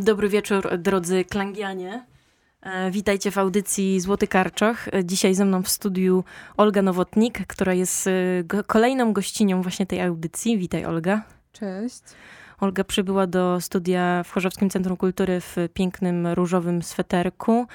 Dobry wieczór, drodzy klangianie. E, witajcie w audycji Złoty Karczoch. E, dzisiaj ze mną w studiu Olga Nowotnik, która jest e, kolejną gościnią właśnie tej audycji. Witaj, Olga. Cześć. Olga przybyła do studia w Chorzowskim Centrum Kultury w pięknym różowym sweterku.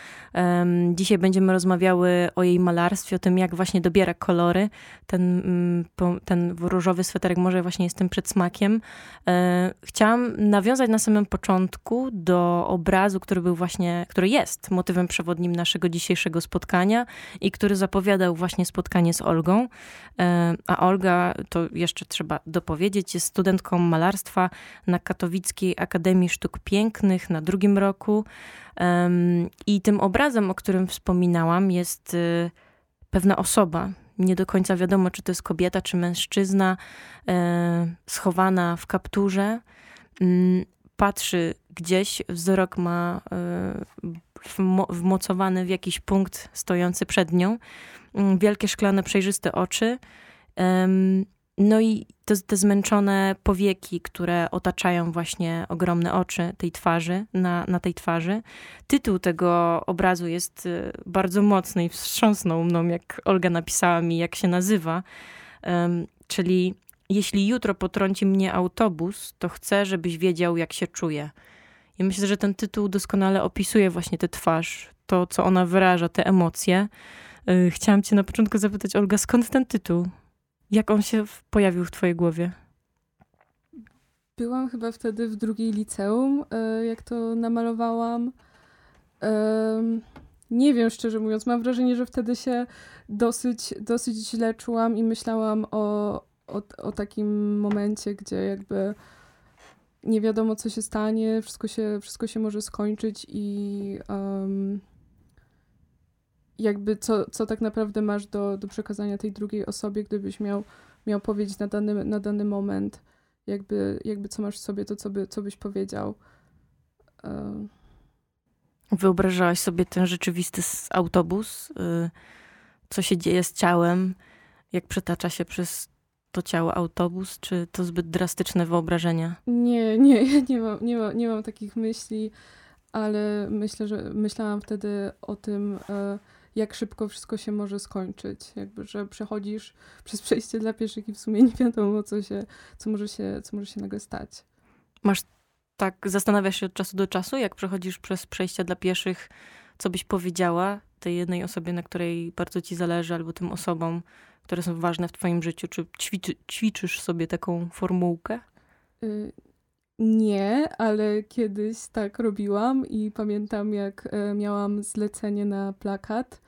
Dzisiaj będziemy rozmawiały o jej malarstwie, o tym, jak właśnie dobiera kolory. Ten, mm, ten różowy sweterek może właśnie jest tym przedsmakiem. E, chciałam nawiązać na samym początku do obrazu, który był właśnie, który jest motywem przewodnim naszego dzisiejszego spotkania i który zapowiadał właśnie spotkanie z Olgą. E, a Olga, to jeszcze trzeba dopowiedzieć, jest studentką malarstwa na Katowickiej Akademii Sztuk Pięknych na drugim roku. I tym obrazem, o którym wspominałam, jest y, pewna osoba. Nie do końca wiadomo, czy to jest kobieta, czy mężczyzna, e, schowana w kapturze. Mm, patrzy gdzieś, wzrok ma e, wmocowany w jakiś punkt stojący przed nią. Mm, wielkie szklane, przejrzyste oczy. No i te, te zmęczone powieki, które otaczają właśnie ogromne oczy tej twarzy, na, na tej twarzy. Tytuł tego obrazu jest y, bardzo mocny i wstrząsnął mną, jak Olga napisała mi, jak się nazywa. Um, czyli jeśli jutro potrąci mnie autobus, to chcę, żebyś wiedział, jak się czuję. I myślę, że ten tytuł doskonale opisuje właśnie tę twarz, to, co ona wyraża, te emocje. Y, chciałam cię na początku zapytać, Olga, skąd ten tytuł? Jak on się pojawił w twojej głowie? Byłam chyba wtedy w drugiej liceum, e, jak to namalowałam. Nie wiem, szczerze mówiąc, mam wrażenie, że wtedy się dosyć, dosyć źle czułam i myślałam o, o, o takim momencie, gdzie jakby nie wiadomo, co się stanie, wszystko się, wszystko się może skończyć i um, jakby co, co tak naprawdę masz do, do przekazania tej drugiej osobie, gdybyś miał, miał powiedzieć na dany, na dany moment, jakby, jakby co masz w sobie, to co, by, co byś powiedział. E, Wyobrażałaś sobie ten rzeczywisty autobus? Y, co się dzieje z ciałem? Jak przetacza się przez to ciało autobus? Czy to zbyt drastyczne wyobrażenia? Nie, nie, ja nie mam, nie mam, nie mam takich myśli, ale myślę, że myślałam wtedy o tym, e, jak szybko wszystko się może skończyć. Jakby, że przechodzisz przez przejście dla pieszych i w sumie nie wiadomo, co, się, co, może, się, co może się nagle stać. Masz tak, zastanawiasz się od czasu do czasu, jak przechodzisz przez przejścia dla pieszych, co byś powiedziała tej jednej osobie, na której bardzo ci zależy, albo tym osobom, które są ważne w twoim życiu? Czy ćwiczy, ćwiczysz sobie taką formułkę? Nie, ale kiedyś tak robiłam i pamiętam, jak e, miałam zlecenie na plakat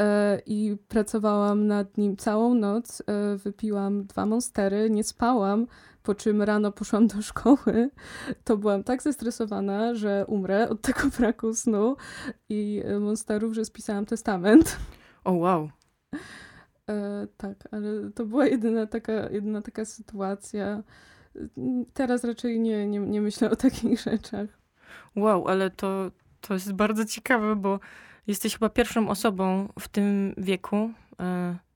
e, i pracowałam nad nim całą noc. E, wypiłam dwa monstery, nie spałam, po czym rano poszłam do szkoły. To byłam tak zestresowana, że umrę od tego braku snu i monsterów, że spisałam testament. O oh, wow. tak, ale to była jedyna taka, jedyna taka sytuacja teraz raczej nie, nie, nie myślę o takich rzeczach. Wow, ale to, to jest bardzo ciekawe, bo jesteś chyba pierwszą osobą w tym wieku, y,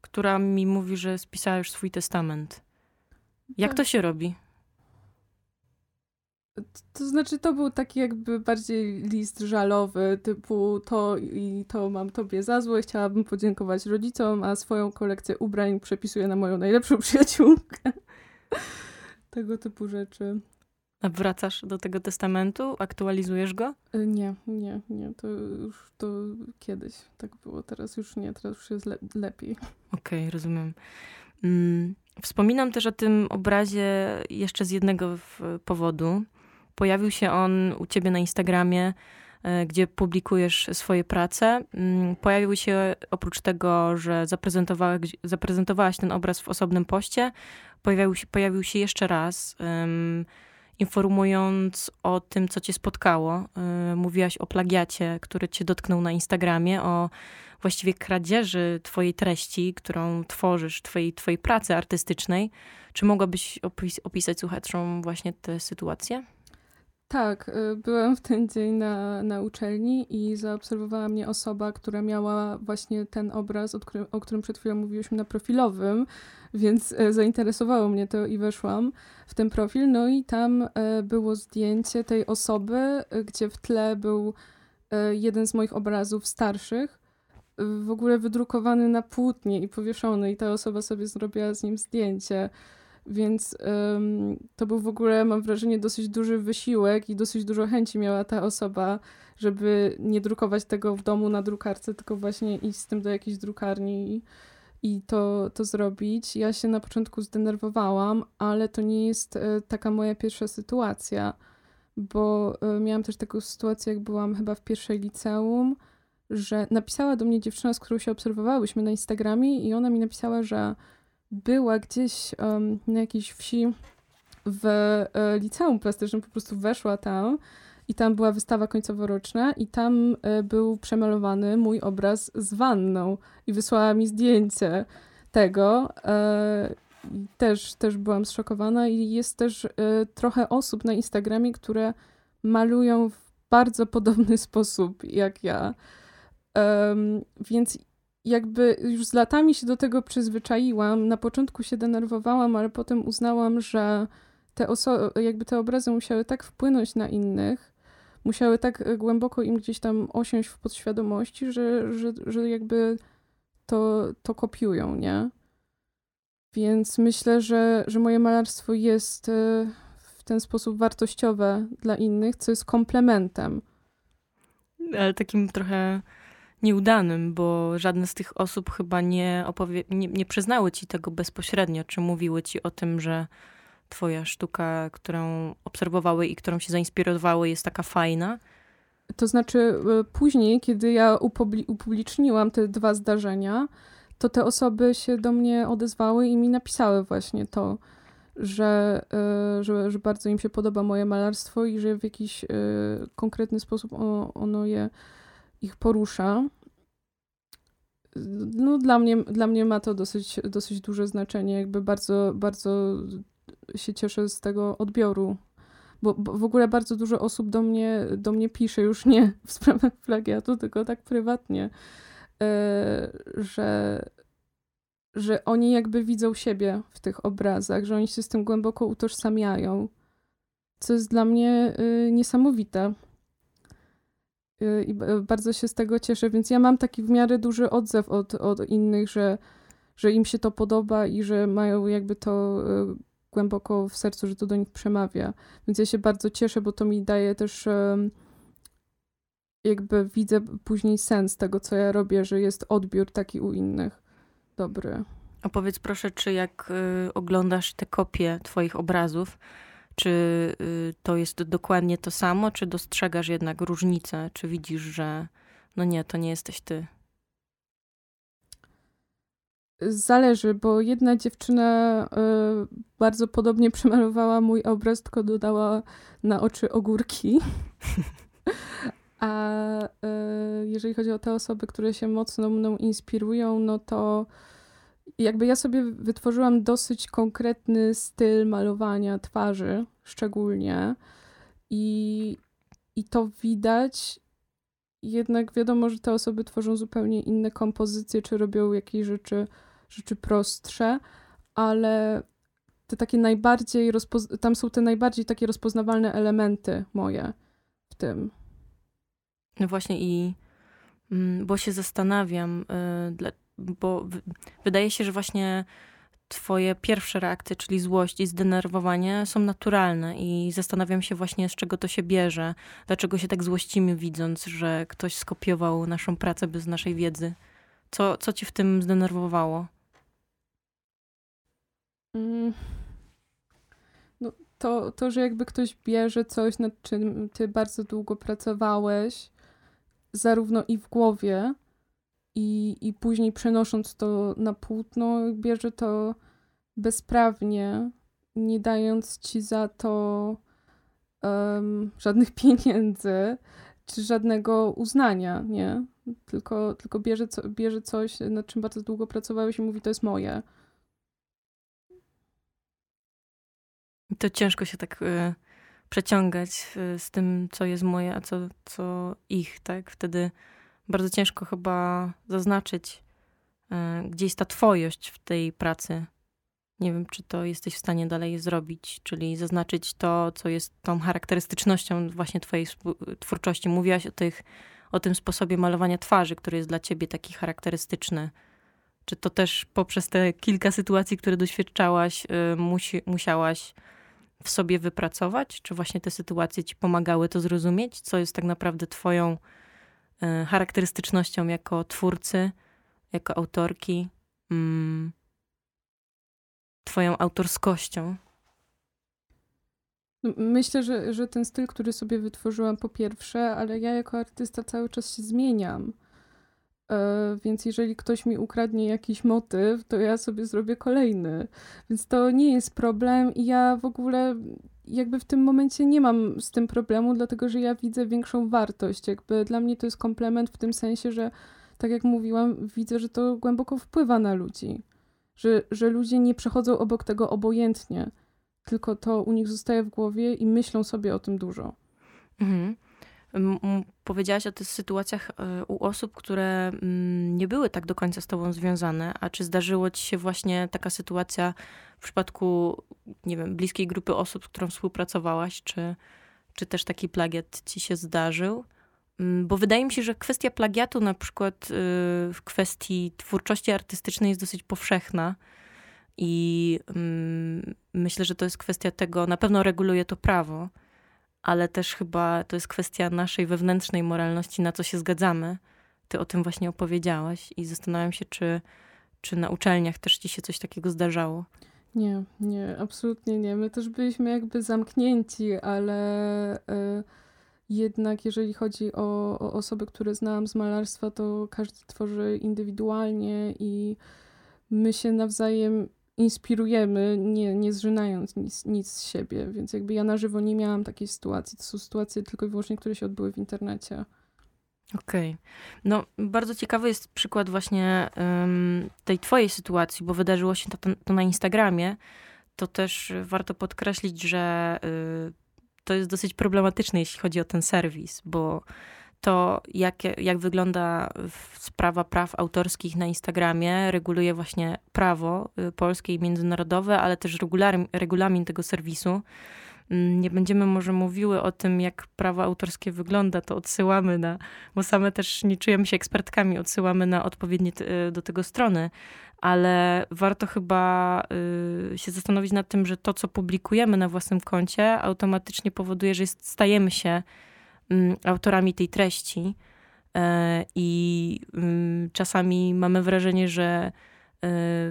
która mi mówi, że spisała już swój testament. Jak tak. to się robi? To znaczy, to był taki jakby bardziej list żalowy, typu to i to mam tobie za złe, chciałabym podziękować rodzicom, a swoją kolekcję ubrań przepisuję na moją najlepszą przyjaciółkę tego typu rzeczy. A wracasz do tego testamentu? Aktualizujesz go? E, nie, nie, nie. To już to kiedyś tak było. Teraz już nie, teraz już jest le lepiej. Okej, okay, rozumiem. Mm, wspominam też o tym obrazie jeszcze z jednego powodu. Pojawił się on u ciebie na Instagramie, e, gdzie publikujesz swoje prace. Mm, pojawił się oprócz tego, że zaprezentowałaś, zaprezentowałaś ten obraz w osobnym poście, pojawił się, pojawił się jeszcze raz, um, informując o tym, co cię spotkało. Um, mówiłaś o plagiacie, który cię dotknął na Instagramie, o właściwie kradzieży twojej treści, którą tworzysz, twojej, twojej pracy artystycznej. Czy mogłabyś opis opisać słuchaczom właśnie tę sytuację? Tak, y, byłam w ten dzień na, na uczelni i zaobserwowała mnie osoba, która miała właśnie ten obraz, o którym, o którym przed chwilą mówiłyśmy na profilowym, więc e, zainteresowało mnie to i weszłam w ten profil. No i tam e, było zdjęcie tej osoby, e, gdzie w tle był jeden z moich obrazów starszych, w ogóle wydrukowany na płótnie i powieszony, i ta osoba sobie zrobiła z nim zdjęcie. Więc um, to był w ogóle, mam wrażenie, dosyć duży wysiłek i dosyć dużo chęci miała ta osoba, żeby nie drukować tego w domu na drukarce, tylko właśnie iść z tym do jakiejś drukarni i, i to, to zrobić. Ja się na początku zdenerwowałam, ale to nie jest e, taka moja pierwsza sytuacja, bo e, miałam też taką sytuację, jak byłam chyba w pierwszej liceum, że napisała do mnie dziewczyna, z którą się obserwowałyśmy na Instagramie i ona mi napisała, że była gdzieś um, na jakiejś wsi w e, liceum plastycznym, po prostu weszła tam i tam była wystawa końcoworoczna i tam e, był przemalowany mój obraz z wanną i wysłała mi zdjęcie tego. E, też, też byłam zszokowana i jest też e, trochę osób na Instagramie, które malują w bardzo podobny sposób jak ja. Więc jakby już z latami się do tego przyzwyczaiłam. Na początku się denerwowałam, ale potem uznałam, że te, oso- jakby te obrazy musiały tak wpłynąć na innych, musiały tak głęboko im gdzieś tam osiąść w podświadomości, że, że, że jakby to, to kopiują, nie? Więc myślę, że, że moje malarstwo jest e, w ten sposób wartościowe dla innych, co jest komplementem. Ale takim trochę nieudanym, bo żadne z tych osób chyba nie, opowie- nie, nie przyznały ci tego bezpośrednio, czy mówiły ci o tym, że twoja sztuka, którą obserwowały i którą się zainspirowały, jest taka fajna? To znaczy, e, później, kiedy ja upubliczniłam te dwa zdarzenia, to te osoby się do mnie odezwały i mi napisały właśnie to, że, e, że, że bardzo im się podoba moje malarstwo i że w jakiś e, konkretny sposób ono je ich porusza. No, dla mnie, dla mnie ma to dosyć, dosyć duże znaczenie. Jakby bardzo, bardzo się cieszę z tego odbioru. Bo, bo w ogóle bardzo dużo osób do mnie, do mnie pisze, już nie w sprawach plagiatu, tylko tak prywatnie, e, że, że oni jakby widzą siebie w tych obrazach, że oni się z tym głęboko utożsamiają, co jest dla mnie y, niesamowite. Y, i bardzo się z tego cieszę, więc ja mam taki w miarę duży odzew od, od innych, że, że im się to podoba i że mają jakby to y, głęboko w sercu, że to do nich przemawia. Więc ja się bardzo cieszę, bo to mi daje też jakby widzę później sens tego, co ja robię, że jest odbiór taki u innych dobry. A powiedz proszę, czy jak y, oglądasz te kopie twoich obrazów, czy y, to jest dokładnie to samo, czy dostrzegasz jednak różnicę? Czy widzisz, że no nie, to nie jesteś ty? Zależy, bo jedna dziewczyna y, bardzo podobnie przemalowała mój obraz, tylko dodała na oczy ogórki. A y, jeżeli chodzi o te osoby, które się mocno mną inspirują, no to jakby ja sobie wytworzyłam dosyć konkretny styl malowania twarzy, szczególnie. I, i to widać. Jednak wiadomo, że te osoby tworzą zupełnie inne kompozycje, czy robią jakieś rzeczy, rzeczy prostsze, ale te takie najbardziej, tam są te najbardziej takie rozpoznawalne elementy moje w tym. No właśnie i mm, bo się zastanawiam, y, bo wydaje się, że właśnie twoje pierwsze reakcje, czyli złość i zdenerwowanie są naturalne i zastanawiam się właśnie z czego to się bierze, dlaczego się tak złościmy widząc, że ktoś skopiował naszą pracę bez naszej wiedzy. Co, co cię w tym zdenerwowało? Mm. No, to, to, że jakby ktoś bierze coś, nad czym ty bardzo długo pracowałeś, zarówno i w głowie, i, i później przenosząc to na płótno, bierze to bezprawnie, nie dając ci za to um, żadnych pieniędzy czy żadnego uznania, nie? Tylko, tylko bierze, co, bierze coś, nad czym bardzo długo pracowałeś i mówi, to jest moje. To ciężko się tak y, przeciągać y, z tym, co jest moje, a co, co ich, tak? Wtedy bardzo ciężko chyba zaznaczyć, y, gdzie jest ta twojość w tej pracy. Nie wiem, czy to jesteś w stanie dalej zrobić, czyli zaznaczyć to, co jest tą charakterystycznością właśnie twojej twórczości. Mówiłaś o, tych, o tym sposobie malowania twarzy, który jest dla ciebie taki charakterystyczny. Czy to też poprzez te kilka sytuacji, które doświadczałaś, y, musi, musiałaś w sobie wypracować? Czy właśnie te sytuacje ci pomagały to zrozumieć? Co jest tak naprawdę twoją charakterystycznością jako twórcy, jako autorki? Mm, twoją autorskością? Myślę, że, że ten styl, który sobie wytworzyłam po pierwsze, ale ja jako artysta cały czas się zmieniam. E, więc jeżeli ktoś mi ukradnie jakiś motyw, to ja sobie zrobię kolejny. Więc to nie jest problem i ja w ogóle jakby w tym momencie nie mam z tym problemu, dlatego że ja widzę większą wartość. Jakby dla mnie to jest komplement w tym sensie, że tak jak mówiłam, widzę, że to głęboko wpływa na ludzi. Że, że ludzie nie przechodzą obok tego obojętnie, tylko to u nich zostaje w głowie i myślą sobie o tym dużo. Mhm powiedziałaś o tych sytuacjach e, u osób, które mm, nie były tak do końca z tobą związane, a czy zdarzyło ci się właśnie taka sytuacja w przypadku, nie wiem, bliskiej grupy osób, z którą współpracowałaś, czy, czy też taki plagiat ci się zdarzył? Mm, bo wydaje mi się, że kwestia plagiatu na przykład y, w kwestii twórczości artystycznej jest dosyć powszechna. I mm, myślę, że to jest kwestia tego, na pewno reguluje to prawo, ale też chyba to jest kwestia naszej wewnętrznej moralności, na co się zgadzamy. Ty o tym właśnie opowiedziałaś i zastanawiam się, czy, czy na uczelniach też ci się coś takiego zdarzało. Nie, nie, absolutnie nie. My też byliśmy jakby zamknięci, ale y, jednak jeżeli chodzi o, o osoby, które znałam z malarstwa, to każdy tworzy indywidualnie i my się nawzajem inspirujemy, nie, nie zżynając nic, nic z siebie. Więc jakby ja na żywo nie miałam takiej sytuacji. To są sytuacje tylko i wyłącznie, które się odbyły w internecie. Okej. Okay. No, bardzo ciekawy jest przykład właśnie um, tej twojej sytuacji, bo wydarzyło się to, to, na Instagramie. To też warto podkreślić, że y, to jest dosyć problematyczne, jeśli chodzi o ten serwis, bo to jak, jak wygląda sprawa praw autorskich na Instagramie, reguluje właśnie prawo y, polskie i międzynarodowe, ale też regulamin, tego serwisu. Mm, nie będziemy może mówiły o tym, jak prawo autorskie wygląda, to odsyłamy na, bo same też nie czujemy się ekspertkami, odsyłamy na odpowiednie y, do tego strony, ale warto chyba y, się zastanowić nad tym, że to, co publikujemy na własnym koncie, automatycznie powoduje, że stajemy się autorami tej treści. E, I mm, czasami mamy wrażenie, że e,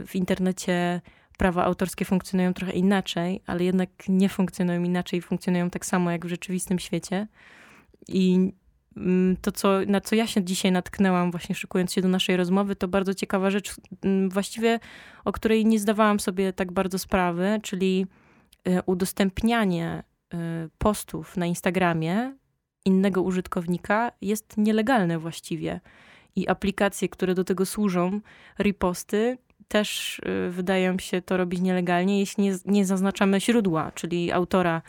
w internecie prawa autorskie funkcjonują trochę inaczej, ale jednak nie funkcjonują inaczej, funkcjonują tak samo jak w rzeczywistym świecie. I mm, to, co, na co ja się dzisiaj natknęłam, właśnie szykując się do naszej rozmowy, to bardzo ciekawa rzecz, właściwie o której nie zdawałam sobie tak bardzo sprawy, czyli e, udostępnianie postów na Instagramie innego użytkownika jest nielegalne właściwie. I aplikacje, które do tego służą, riposty, też y, wydają się to robić nielegalnie, jeśli nie, nie zaznaczamy źródła, czyli autora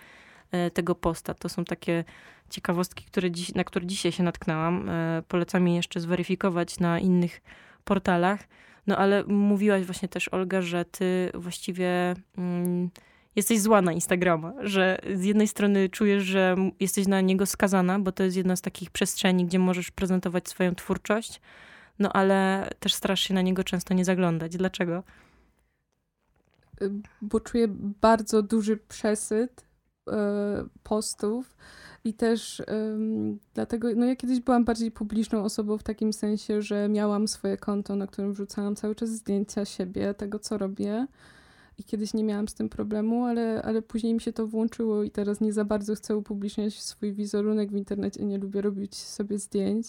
y, tego posta. To są takie ciekawostki, które dziś, na które dzisiaj się natknęłam. Y, polecam je jeszcze zweryfikować na innych portalach. No ale mówiłaś właśnie też, Olga, że ty właściwie. Mm, jesteś zła na Instagrama, że z jednej strony czujesz, że jesteś na niego skazana, bo to jest jedna z takich przestrzeni, gdzie możesz prezentować swoją twórczość, no ale też starasz się na niego często nie zaglądać. Dlaczego? Y, bo czuję bardzo duży przesyt y, postów i też dlatego, no ja kiedyś byłam bardziej publiczną osobą w takim sensie, że miałam swoje konto, na którym wrzucałam cały czas zdjęcia siebie, tego co robię i kiedyś nie miałam z tym problemu, ale, ale później mi się to włączyło i teraz nie za bardzo chcę upubliczniać swój wizerunek w internecie, nie lubię robić sobie zdjęć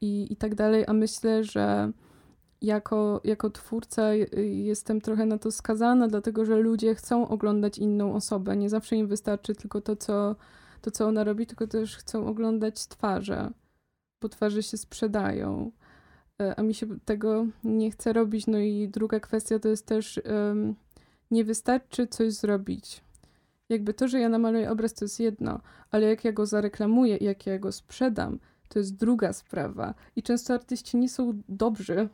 i, i tak dalej, a myślę, że jako, jako twórca jestem trochę na to skazana, dlatego że ludzie chcą oglądać inną osobę. Nie zawsze im wystarczy tylko to, co, to, co ona robi, tylko też chcą oglądać twarze, bo twarze się sprzedają. E, a mi się tego nie chce robić. No i druga kwestia to jest też nie wystarczy coś zrobić. Jakby to, że ja namaluję obraz, to jest jedno, ale jak ja go zareklamuję i jak ja go sprzedam, to jest druga sprawa. I często artyści nie są dobrzy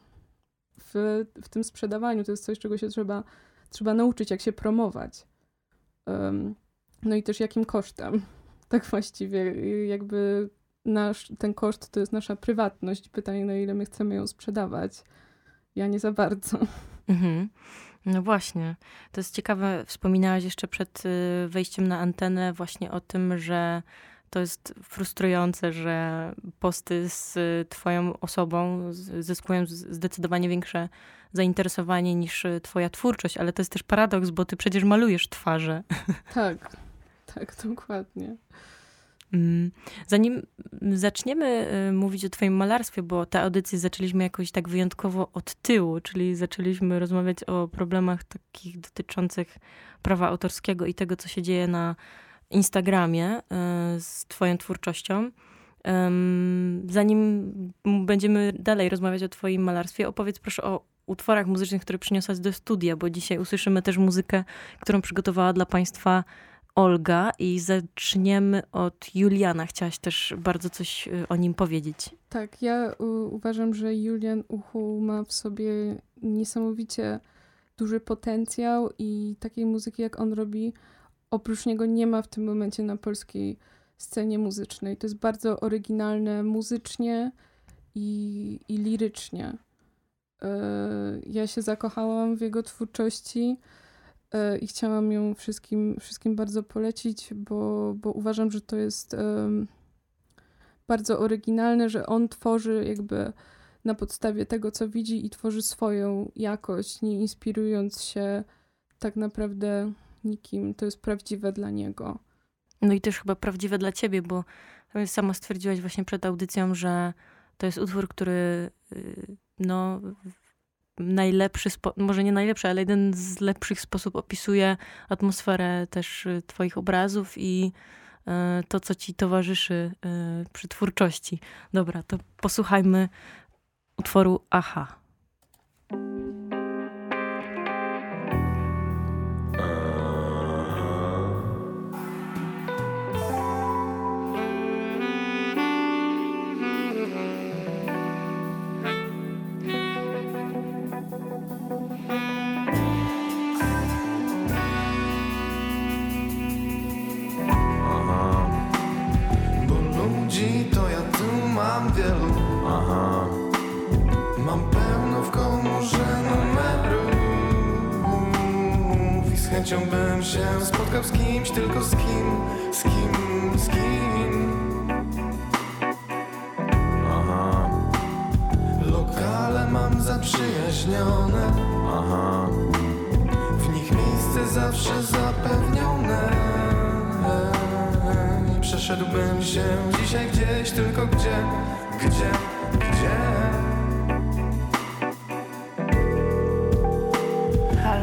w, w tym sprzedawaniu. To jest coś, czego się trzeba, trzeba nauczyć, jak się promować. Um, no i też jakim kosztem. Tak właściwie, jakby nasz, ten koszt to jest nasza prywatność. Pytanie, na ile my chcemy ją sprzedawać. Ja nie za bardzo. Mhm. No właśnie. To jest ciekawe. Wspominałaś jeszcze przed y, wejściem na antenę właśnie o tym, że to jest frustrujące, że posty z twoją osobą zyskują zdecydowanie większe zainteresowanie niż twoja twórczość, ale to jest też paradoks, bo ty przecież malujesz twarze. Tak, tak, dokładnie. Mm. Zanim zaczniemy y, mówić o Twoim malarstwie, bo tę audycję zaczęliśmy jakoś tak wyjątkowo od tyłu, czyli zaczęliśmy rozmawiać o problemach takich dotyczących prawa autorskiego i tego, co się dzieje na Instagramie y, z Twoją twórczością. Zanim będziemy dalej rozmawiać o Twoim malarstwie, opowiedz proszę o utworach muzycznych, które przyniosłaś do studia, bo dzisiaj usłyszymy też muzykę, którą przygotowała dla Państwa Olga i zaczniemy od Juliana. Chciałaś też bardzo coś y, o nim powiedzieć. Tak, ja uważam, że Julian Uchu ma w sobie niesamowicie duży potencjał i takiej muzyki, jak on robi, oprócz niego nie ma w tym momencie na polskiej scenie muzycznej. To jest bardzo oryginalne muzycznie i, i lirycznie. Y, ja się zakochałam w jego twórczości i chciałam ją wszystkim, wszystkim bardzo polecić, bo, bo uważam, że to jest bardzo oryginalne, że on tworzy jakby na podstawie tego, co widzi i tworzy swoją jakość, nie inspirując się tak naprawdę nikim. To jest prawdziwe dla niego. No i też chyba prawdziwe dla ciebie, bo sama stwierdziłaś właśnie przed audycją, że to jest utwór, który y, no, najlepszy, może nie najlepszy, ale jeden z lepszych sposób opisuje atmosferę też y, twoich obrazów i y, to, co ci towarzyszy y, przy twórczości. Dobra, to posłuchajmy utworu Aha. Chęcią się spotkał z kimś, tylko z kim, z kim, z kim. Aha. Lokale mam zaprzyjaźnione. Aha. W nich miejsce zawsze zapewnione Przeszedłbym się dzisiaj gdzieś, tylko gdzie, gdzie, gdzie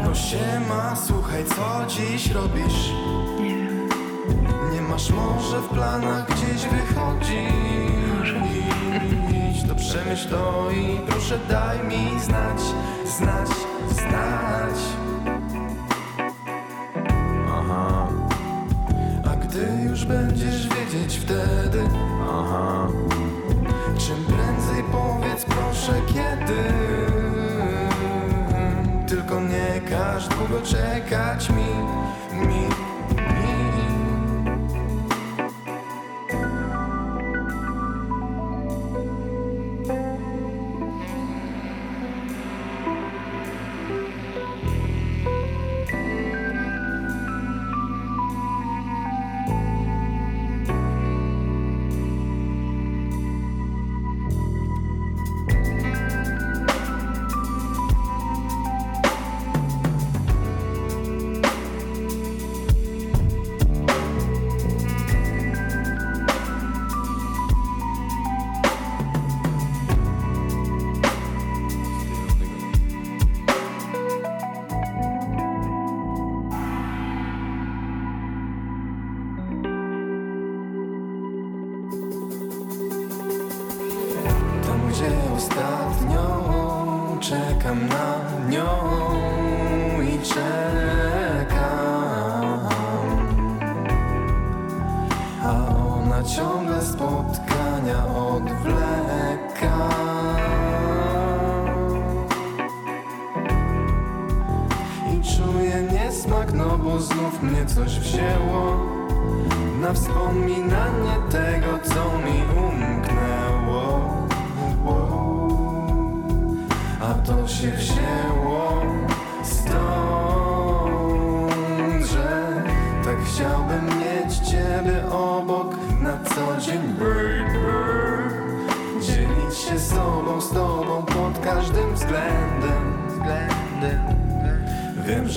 No siema, słuchaj, co dziś robisz? Nie wiem. Nie masz może w planach gdzieś wychodzić? Idź, to przemyśl to i proszę daj mi znać, znać, znać. Już będziesz wiedzieć wtedy, aha. Czym prędzej powiedz proszę kiedy. Tylko nie każ długo czekać mi, mi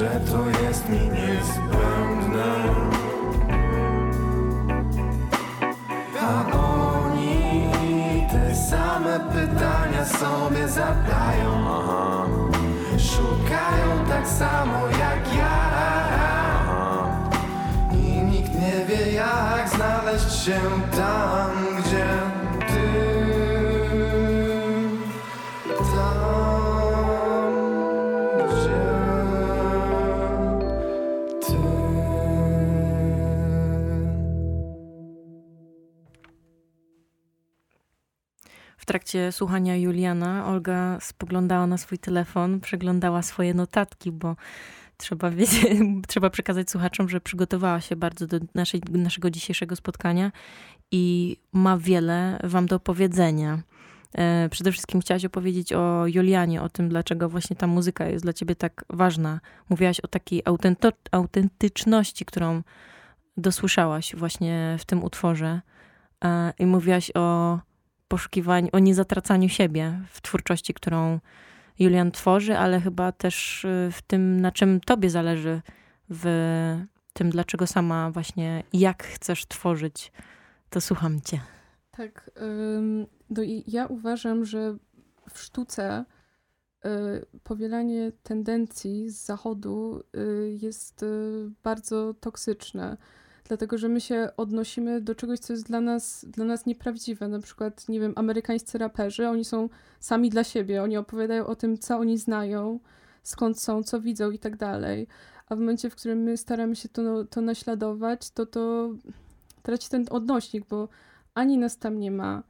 że to jest mi niezbędne. A oni te same pytania sobie zadają. Szukają tak samo jak ja. Nie wie jak znaleźć się tam, trakcie słuchania Juliana Olga spoglądała na swój telefon, przeglądała swoje notatki, bo trzeba wiedzieć, trzeba przekazać słuchaczom, że przygotowała się bardzo do naszej, naszego dzisiejszego spotkania i ma wiele wam do powiedzenia. E, przede wszystkim chciałaś opowiedzieć o Julianie, o tym, dlaczego właśnie ta muzyka jest dla ciebie tak ważna. Mówiłaś o takiej autentyczności, którą dosłyszałaś właśnie w tym utworze. E, I mówiłaś o poszukiwaniu, o niezatracaniu siebie w twórczości, którą Julian tworzy, ale chyba też y, w tym, na czym tobie zależy, w tym, dlaczego sama właśnie, jak chcesz tworzyć, to słucham cię. Tak. No i ja uważam, że w sztuce y, powielanie tendencji z zachodu y, jest bardzo toksyczne dlatego że my się odnosimy do czegoś, co jest dla nas, dla nas nieprawdziwe. Na przykład, nie wiem, amerykańscy raperzy, oni są sami dla siebie, oni opowiadają o tym, co oni znają, skąd są, co widzą i tak dalej. A w momencie, w którym my staramy się to, to naśladować, to to traci ten odnośnik, bo ani nas tam nie ma,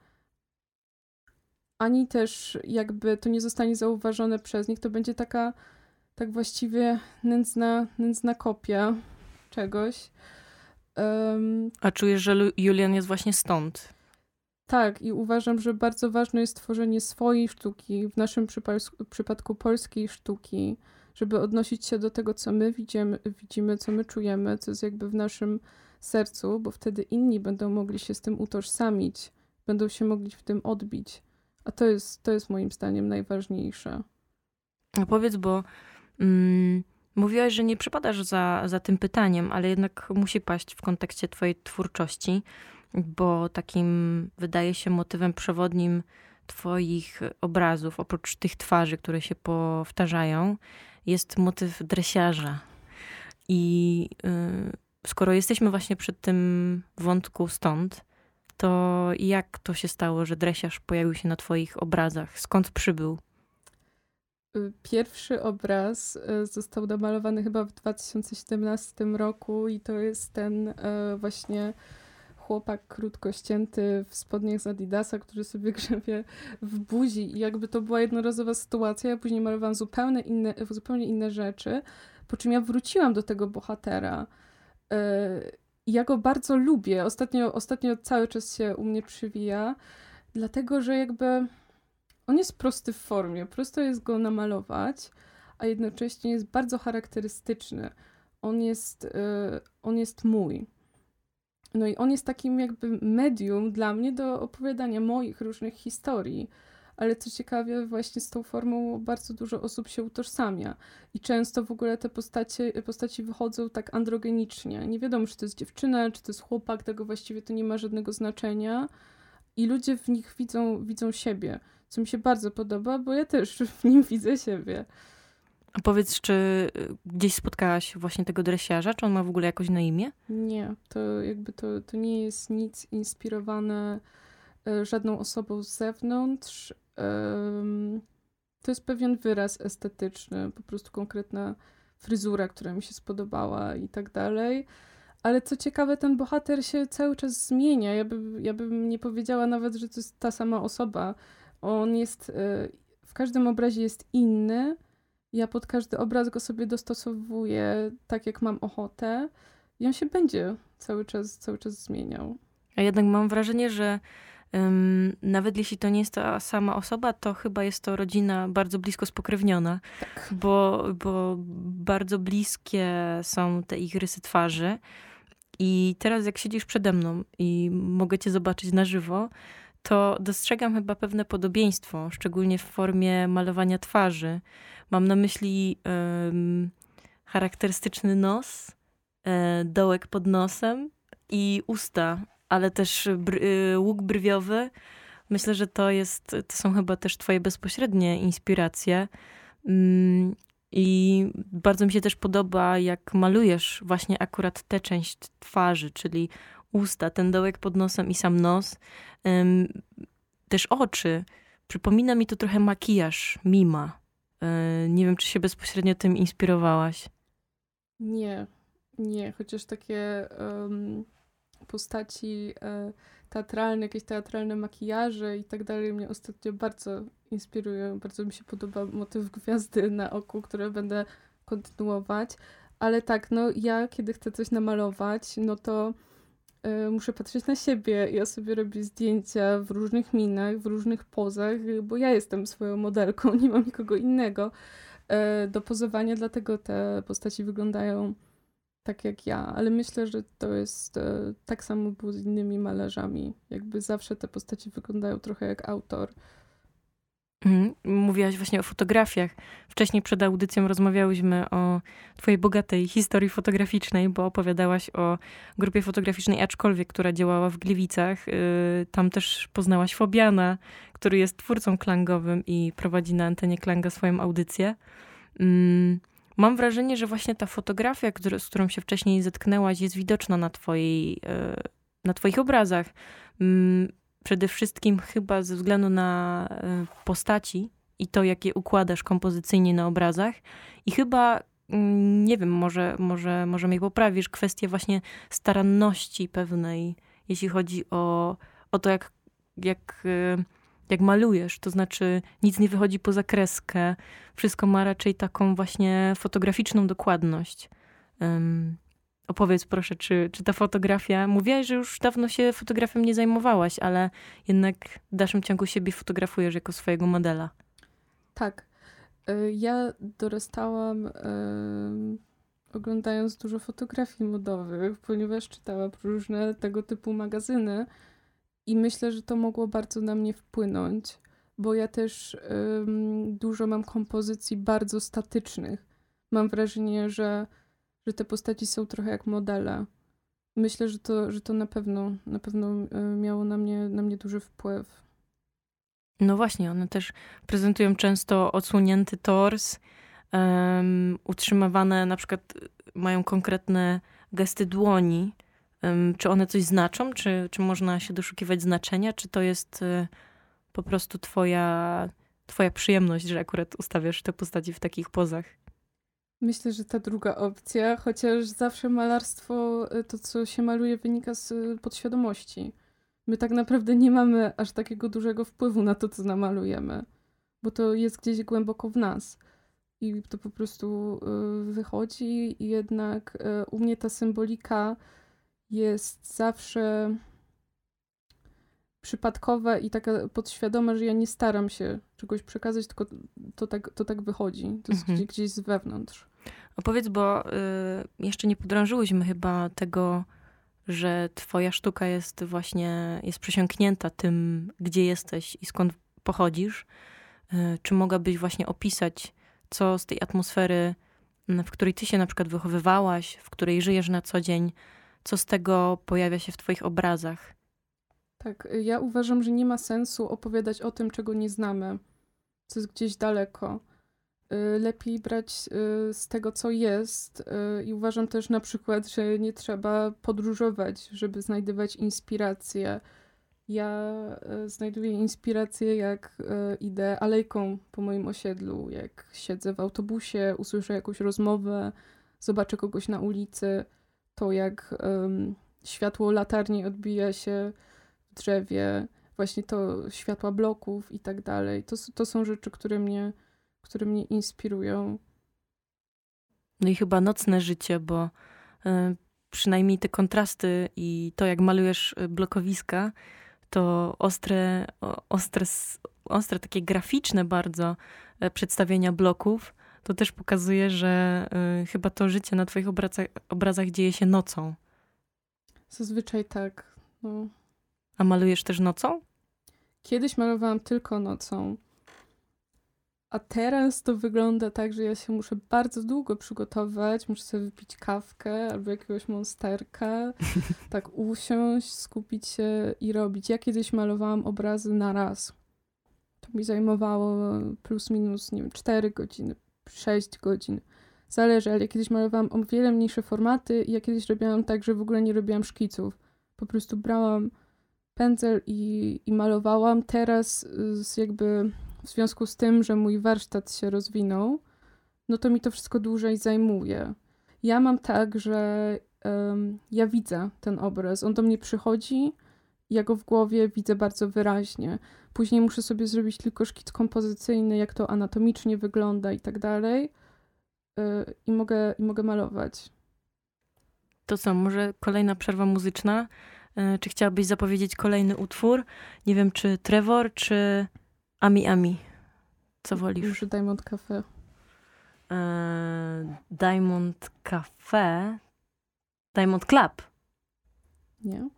ani też jakby to nie zostanie zauważone przez nich, to będzie taka tak właściwie nędzna, nędzna kopia czegoś. Um, A czujesz, że Julian jest właśnie stąd? Tak, i uważam, że bardzo ważne jest tworzenie swojej sztuki, w naszym przypadku polskiej sztuki, żeby odnosić się do tego, co my widzimy, widzimy, co my czujemy, co jest jakby w naszym sercu, bo wtedy inni będą mogli się z tym utożsamić, będą się mogli w tym odbić. A to jest, to jest moim zdaniem najważniejsze. A powiedz, bo mm, Mówiłaś, że nie przypadasz za, za tym pytaniem, ale jednak musi paść w kontekście Twojej twórczości, bo takim wydaje się motywem przewodnim Twoich obrazów, oprócz tych twarzy, które się powtarzają, jest motyw dresiarza. I yy, skoro jesteśmy właśnie przy tym wątku stąd, to jak to się stało, że dresiarz pojawił się na Twoich obrazach? Skąd przybył? Pierwszy obraz y, został namalowany chyba w 2017 roku i to jest ten y, właśnie chłopak krótko ścięty w spodniach z Adidasa, który sobie grzebie w buzi i jakby to była jednorazowa sytuacja. Ja później malowałam zupełnie inne, zupełnie inne rzeczy, po czym ja wróciłam do tego bohatera. Ja go bardzo lubię. Ostatnio, ostatnio cały czas się u mnie przywija, dlatego że jakby on jest prosty w formie, prosto jest go namalować, a jednocześnie jest bardzo charakterystyczny. On jest, y, on jest mój. No i on jest takim jakby medium dla mnie do opowiadania moich różnych historii. Ale co ciekawe, właśnie z tą formą bardzo dużo osób się utożsamia. I często w ogóle te postacie, postaci wychodzą tak androgenicznie. Nie wiadomo, czy to jest dziewczyna, czy to jest chłopak, tego właściwie to nie ma żadnego znaczenia. I ludzie w nich widzą, widzą siebie co mi się bardzo podoba, bo ja też w nim widzę siebie. A powiedz, czy y, gdzieś spotkałaś właśnie tego dresiarza? Czy on ma w ogóle jakoś na imię? Nie, to jakby to, to nie jest nic inspirowane e, żadną osobą z zewnątrz. To jest pewien wyraz estetyczny, po prostu konkretna fryzura, która mi się spodobała i tak dalej. Ale co ciekawe, ten bohater się cały czas zmienia. Ja, by, ja bym nie powiedziała nawet, że to jest ta sama osoba. On jest, e, w każdym obrazie jest inny. Ja pod każdy obraz go sobie dostosowuję tak, jak mam ochotę. I on się będzie cały czas, cały czas zmieniał. A jednak mam wrażenie, że um, nawet jeśli to nie jest ta sama osoba, to chyba jest to rodzina bardzo blisko spokrewniona, tak. bo, bo bardzo bliskie są te ich rysy twarzy. I teraz, jak siedzisz przede mną i mogę cię zobaczyć na żywo, to dostrzegam chyba pewne podobieństwo, szczególnie w formie malowania twarzy. Mam na myśli um, charakterystyczny nos, e, dołek pod nosem i usta, ale też br y, łuk brwiowy. Myślę, że to jest, to są chyba też twoje bezpośrednie inspiracje. Mm, I bardzo mi się też podoba, jak malujesz właśnie akurat tę część twarzy, czyli usta, ten dołek pod nosem i sam nos. Też oczy. Przypomina mi to trochę makijaż Mima. E, nie wiem, czy się bezpośrednio tym inspirowałaś. Nie, nie, chociaż takie um, postaci e, teatralne, jakieś teatralne makijaże i tak dalej mnie ostatnio bardzo inspirują. Bardzo mi się podoba motyw gwiazdy na oku, które będę kontynuować. Ale tak, no ja kiedy chcę coś namalować, no to muszę patrzeć na siebie. Ja sobie robię zdjęcia w różnych minach, w różnych pozach, bo ja jestem swoją modelką, nie mam nikogo innego y, do pozowania, dlatego te postaci wyglądają tak jak ja, ale myślę, że to jest e, tak samo było z innymi malarzami. Jakby zawsze te postaci wyglądają trochę jak autor. Mhm. Mówiłaś właśnie o fotografiach. Wcześniej przed audycją rozmawiałyśmy o twojej bogatej historii fotograficznej, bo opowiadałaś o grupie fotograficznej Aczkolwiek, która działała w Gliwicach. Y, tam też poznałaś Fobiana, który jest twórcą klangowym i prowadzi na antenie klanga swoją audycję. Mm, Mam wrażenie, że właśnie ta fotografia, z którą się wcześniej zetknęłaś, jest widoczna na, twojej, e, na Twoich obrazach. Przede wszystkim chyba ze względu na e, postaci i to, jak je układasz kompozycyjnie na obrazach. I chyba, mm, nie wiem, może, może, może mnie poprawisz, kwestię właśnie staranności pewnej, jeśli chodzi o, o to, jak, jak e, jak malujesz, to znaczy nic nie wychodzi poza kreskę, wszystko ma raczej taką właśnie fotograficzną dokładność. Opowiedz proszę, czy, czy ta fotografia, mówiłaś, że już dawno się fotografią nie zajmowałaś, ale jednak w dalszym ciągu siebie fotografujesz jako swojego modela. Tak. E, ja dorastałam yy, oglądając dużo fotografii modowych, ponieważ czytałam różne tego typu magazyny i myślę, że to mogło bardzo na mnie wpłynąć, bo ja też ym, dużo mam kompozycji bardzo statycznych. Mam wrażenie, że, że te postaci są trochę jak modele. Myślę, że to, że to na pewno, na pewno y, miało na mnie, na mnie duży wpływ. No właśnie, one też prezentują często odsłonięty tors, um, utrzymywane na przykład mają konkretne gesty dłoni, czy one coś znaczą? Czy, czy można się doszukiwać znaczenia? Czy to jest y, po prostu twoja, twoja przyjemność, że akurat ustawiasz te postaci w takich pozach? Myślę, że ta druga opcja, chociaż zawsze malarstwo, y, to co się maluje, wynika z y, podświadomości. My tak naprawdę nie mamy aż takiego dużego wpływu na to, co namalujemy, bo to jest gdzieś głęboko w nas. I to po prostu wychodzi, i jednak u mnie ta symbolika jest zawsze przypadkowe i taka podświadoma, że ja nie staram się czegoś przekazać, tylko to tak, to tak wychodzi. To jest mhm. gdzieś z wewnątrz. Opowiedz, bo y, jeszcze nie podrążyłyśmy chyba tego, że twoja sztuka jest właśnie, jest przesiąknięta tym, gdzie jesteś i skąd pochodzisz. Y, czy mogłabyś właśnie opisać, co z tej atmosfery, w której ty się na przykład wychowywałaś, w której żyjesz na co dzień, co z tego pojawia się w Twoich obrazach. Tak, ja uważam, że nie ma sensu opowiadać o tym, czego nie znamy, co jest gdzieś daleko. Y, lepiej brać y, z tego, co jest, y, i uważam też na przykład, że nie trzeba podróżować, żeby znajdywać inspirację. Ja znajduję inspirację, jak idę alejką po moim osiedlu, jak siedzę w autobusie, usłyszę jakąś rozmowę, zobaczę kogoś na ulicy to jak um, światło latarni odbija się w drzewie, właśnie to światła bloków i tak dalej. To, to są rzeczy, które mnie, które mnie inspirują. No i chyba nocne życie, bo y, przynajmniej te kontrasty i to, jak malujesz y, blokowiska, to ostre, ostre, ostre takie graficzne bardzo e, przedstawienia bloków, to też pokazuje, że y, chyba to życie na twoich obrazach, obrazach dzieje się nocą. Zazwyczaj tak. No. A malujesz też nocą? Kiedyś malowałam tylko nocą. A teraz to wygląda tak, że ja się muszę bardzo długo przygotować, muszę sobie wypić kawkę albo jakiegoś monsterka, tak usiąść, skupić się i robić. Ja kiedyś malowałam obrazy na raz. To mi zajmowało plus minus, nie wiem, 4 godziny, 6 godzin. Zależy, ale ja kiedyś malowałam o wiele mniejsze formaty i ja kiedyś robiłam tak, że w ogóle nie robiłam szkiców. Po prostu brałam pędzel i, i malowałam. Teraz z jakby w związku z tym, że mój warsztat się rozwinął, no to mi to wszystko dłużej zajmuje. Ja mam tak, że um, ja widzę ten obraz, on do mnie przychodzi, ja go w głowie widzę bardzo wyraźnie. Później muszę sobie zrobić tylko szkic kompozycyjny, jak to anatomicznie wygląda i tak dalej. Y, I mogę, I mogę malować. To co, może kolejna przerwa muzyczna? Y, czy chciałabyś zapowiedzieć kolejny utwór? Nie wiem, czy Trevor, czy Ami Ami. Co wolisz? Może Diamond Cafe. Eee, Diamond Cafe. Diamond Club. Nie.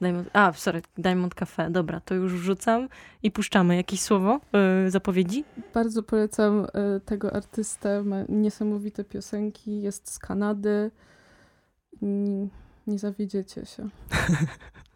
Diamond, a, sorry, Diamond Cafe. Dobra, to już wrzucam i puszczamy. Jakieś słowo yy, zapowiedzi? Bardzo polecam y, tego artystę. Ma niesamowite piosenki. Jest z Kanady. Nie, nie zawiedziecie się.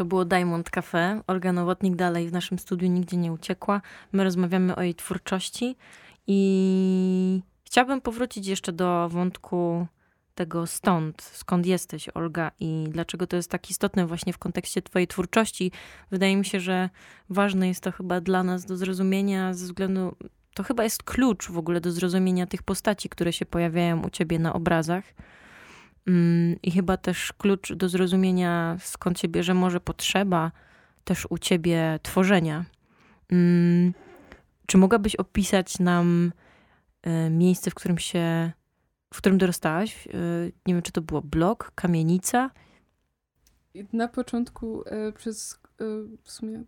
To było Diamond Cafe. Olga Nowotnik dalej w naszym studiu nigdzie nie uciekła. My rozmawiamy o jej twórczości i chciałabym powrócić jeszcze do wątku tego stąd, skąd jesteś, Olga, i dlaczego to jest tak istotne właśnie w kontekście Twojej twórczości. Wydaje mi się, że ważne jest to chyba dla nas do zrozumienia ze względu. To chyba jest klucz w ogóle do zrozumienia tych postaci, które się pojawiają u Ciebie na obrazach. Mm, I chyba też klucz do zrozumienia, skąd się bierze może potrzeba też u ciebie tworzenia. Mm, czy mogłabyś opisać nam e, miejsce, w którym się, w którym dorastałaś? E, nie wiem, czy to było blok, kamienica? Na początku e, przez w sumie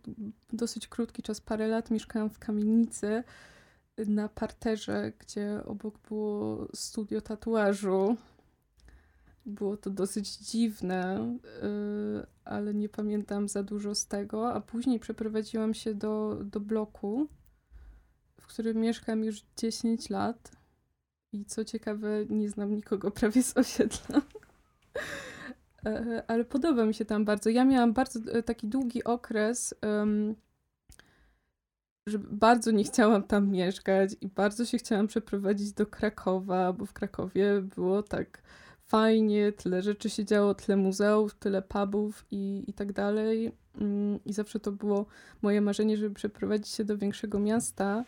dosyć krótki czas, parę lat mieszkałam w kamienicy na parterze, gdzie obok było studio tatuażu. Było to dosyć dziwne, y, ale nie pamiętam za dużo z tego. A później przeprowadziłam się do, do bloku, w którym mieszkam już 10 lat. I co ciekawe, nie znam nikogo prawie z osiedla. E, ale podoba mi się tam bardzo. Ja miałam bardzo e, taki długi okres, że bardzo nie chciałam tam mieszkać i bardzo się chciałam przeprowadzić do Krakowa, bo w Krakowie było tak fajnie, tyle rzeczy się działo, tyle muzeów, tyle pubów i, i tak dalej. Mm, I zawsze to było moje marzenie, żeby przeprowadzić się do większego miasta.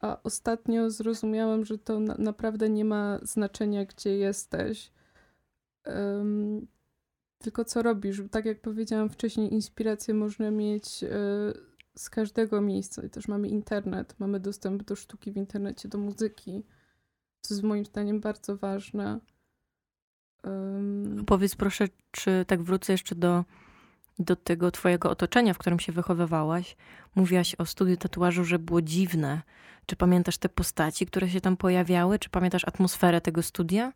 A ostatnio zrozumiałam, że to na, naprawdę nie ma znaczenia, gdzie jesteś. Um, tylko co robisz. Tak jak powiedziałam wcześniej, inspirację można mieć y, z każdego miejsca. I też mamy internet, mamy dostęp do sztuki w internecie, do muzyki, co jest moim zdaniem bardzo ważne. Um... Powiedz proszę, czy tak wrócę jeszcze do, do tego twojego otoczenia, w którym się wychowywałaś. Mówiłaś o studiu tatuażu, że było dziwne. Czy pamiętasz te postaci, które się tam pojawiały? Czy pamiętasz atmosferę tego studia?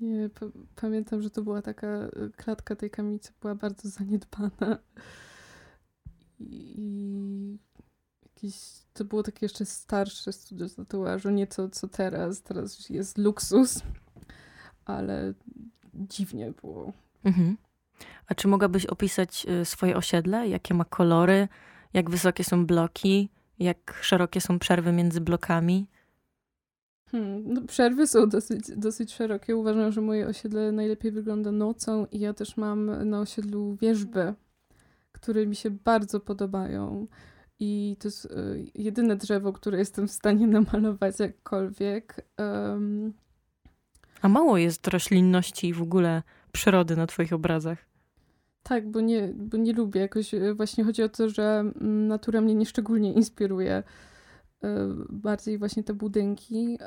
Nie, pamiętam, że to była taka y, klatka tej kamienicy była bardzo zaniedbana. I jakieś, to było takie jeszcze starsze studio tatuażu, nie to co teraz. Teraz jest luksus ale dziwnie było. Mhm. A czy mogłabyś opisać y, swoje osiedle? Jakie ma kolory? Jak wysokie są bloki? Jak szerokie są przerwy między blokami? Hmm, no przerwy są dosyć, dosyć szerokie. Uważam, że moje osiedle najlepiej wygląda nocą i ja też mam na osiedlu wieżby, które mi się bardzo podobają. I to jest y, jedyne drzewo, które jestem w stanie namalować jakkolwiek. Um, a mało jest roślinności i w ogóle przyrody na twoich obrazach. Tak, bo nie, bo nie lubię. Jakoś e, właśnie chodzi o to, że mm, natura mnie nieszczególnie inspiruje. E, bardziej właśnie te budynki.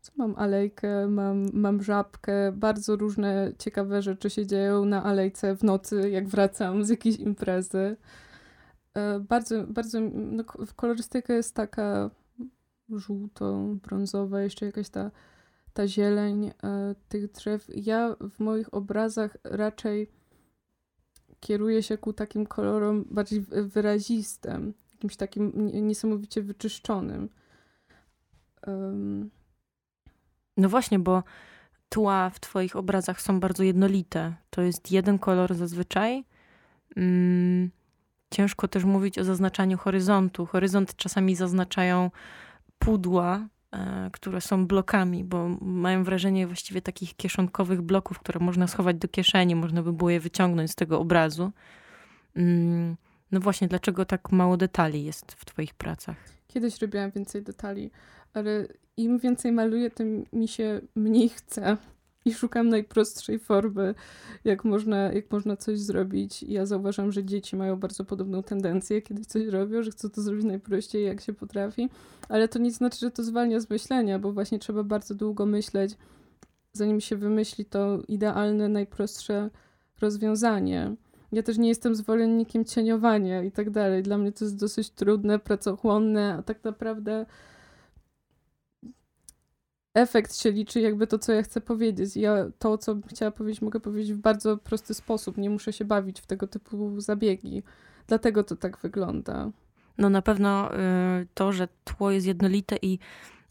Co mam alejkę, mam, mam żabkę, bardzo różne ciekawe rzeczy się dzieją na alejce w nocy, jak wracam z jakiejś imprezy. E, bardzo, bardzo, no, kolorystyka jest taka żółto, brązowa, jeszcze jakaś ta, ta zieleń e, tych drzew. Ja w moich obrazach raczej kieruję się ku takim kolorom bardziej wyrazistym, jakimś takim niesamowicie wyczyszczonym. Um. No właśnie, bo tła w Twoich obrazach są bardzo jednolite. To jest jeden kolor zazwyczaj. Mm, ciężko też mówić o zaznaczaniu horyzontu. Horyzont czasami zaznaczają pudła, e, które są blokami, bo mają wrażenie właściwie takich kieszonkowych bloków, które można schować do kieszeni, można by było je wyciągnąć z tego obrazu. Mm, no właśnie, dlaczego tak mało detali jest w Twoich pracach? Kiedyś robiłam więcej detali, ale im więcej maluję, tym mi się mniej chce i szukam najprostszej formy, jak można, jak można coś zrobić. Ja zauważam, że dzieci mają bardzo podobną tendencję, kiedy coś robią, że chcą to zrobić najprościej, jak się potrafi, ale to nie znaczy, że to zwalnia z myślenia, bo właśnie trzeba bardzo długo myśleć, zanim się wymyśli to idealne, najprostsze rozwiązanie. Ja też nie jestem zwolennikiem cieniowania i tak dalej. Dla mnie to jest dosyć trudne, pracochłonne, a tak naprawdę efekt się liczy, jakby to, co ja chcę powiedzieć. Ja to, co chciała powiedzieć, mogę powiedzieć w bardzo prosty sposób. Nie muszę się bawić w tego typu zabiegi. Dlatego to tak wygląda. No na pewno y, to, że tło jest jednolite i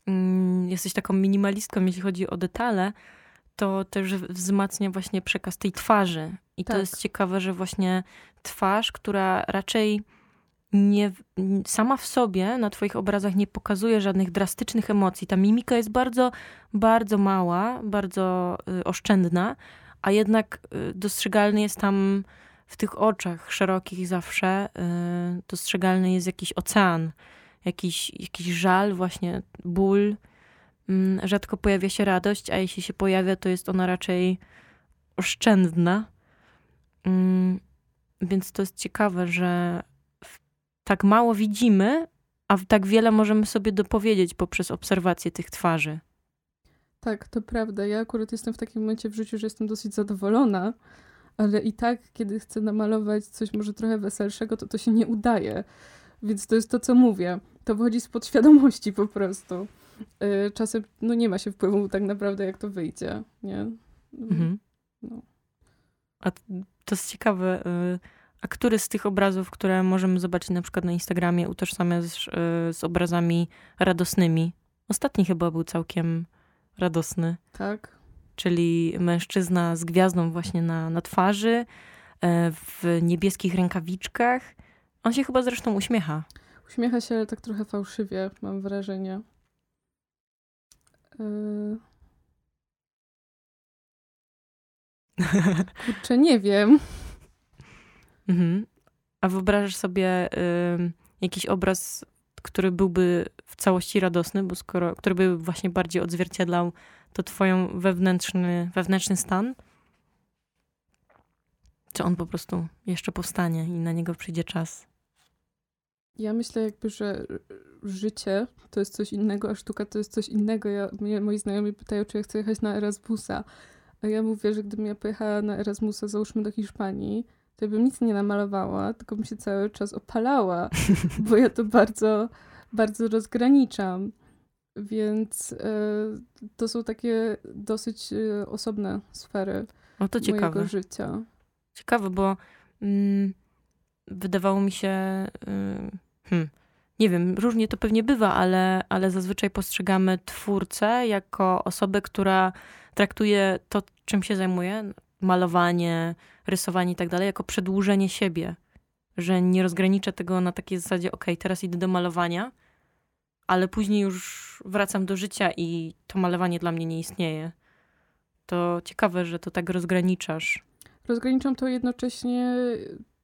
mm, jesteś taką minimalistką, jeśli chodzi o detale, to też wzmacnia właśnie przekaz tej twarzy. I tak. to jest ciekawe, że właśnie twarz, która raczej nie, sama w sobie na Twoich obrazach nie pokazuje żadnych drastycznych emocji. Ta mimika jest bardzo, bardzo mała, bardzo y, oszczędna, a jednak y, dostrzegalny jest tam w tych oczach szerokich zawsze, y, dostrzegalny jest jakiś ocean, jakiś, jakiś żal, właśnie ból. Y, rzadko pojawia się radość, a jeśli się pojawia, to jest ona raczej oszczędna. Mm, więc to jest ciekawe, że tak mało widzimy, a tak wiele możemy sobie dopowiedzieć poprzez obserwację tych twarzy. Tak, to prawda. Ja akurat jestem w takim momencie w życiu, że jestem dosyć zadowolona, ale i tak, kiedy chcę namalować coś może trochę weselszego, to to się nie udaje. Więc to jest to, co mówię. To wychodzi z podświadomości po prostu. Y, czasem no nie ma się wpływu tak naprawdę, jak to wyjdzie, nie? Mhm. No. A to jest ciekawe. Y, a który z tych obrazów, które możemy zobaczyć na przykład na Instagramie, utożsamiasz y, z obrazami radosnymi? Ostatni chyba był całkiem radosny. Tak. Czyli mężczyzna z gwiazdą właśnie na, na twarzy, e, w niebieskich rękawiczkach. On się chyba zresztą uśmiecha. Uśmiecha się, ale tak trochę fałszywie, mam wrażenie. Yy... Kurczę, nie wiem. Mhm. A wyobrażasz sobie y, jakiś obraz, który byłby w całości radosny, bo skoro, który by właśnie bardziej odzwierciedlał to twoją wewnętrzny, wewnętrzny stan? Czy on po prostu jeszcze powstanie i na niego przyjdzie czas? Ja myślę jakby, że życie to jest coś innego, a sztuka to jest coś innego. Ja, mnie, moi znajomi pytają, czy ja chcę jechać na Erasmusa. A ja mówię, że gdybym ja pojechała na Erasmusa, załóżmy do Hiszpanii, to ja bym nic nie namalowała, tylko bym się cały czas opalała, bo ja to bardzo, bardzo rozgraniczam. Więc y, to są takie dosyć y, osobne sfery o, to mojego ciekawe. życia. Ciekawe, bo mm, wydawało mi się, y, hmm, nie wiem, różnie to pewnie bywa, ale, ale zazwyczaj postrzegamy twórcę jako osobę, która traktuje to, czym się zajmuje, malowanie, rysowanie i tak dalej, jako przedłużenie siebie. Że nie rozgranicza tego na takiej zasadzie, ok, teraz idę do malowania, ale później już wracam do życia i to malowanie dla mnie nie istnieje. To ciekawe, że to tak rozgraniczasz. Rozgraniczam to jednocześnie,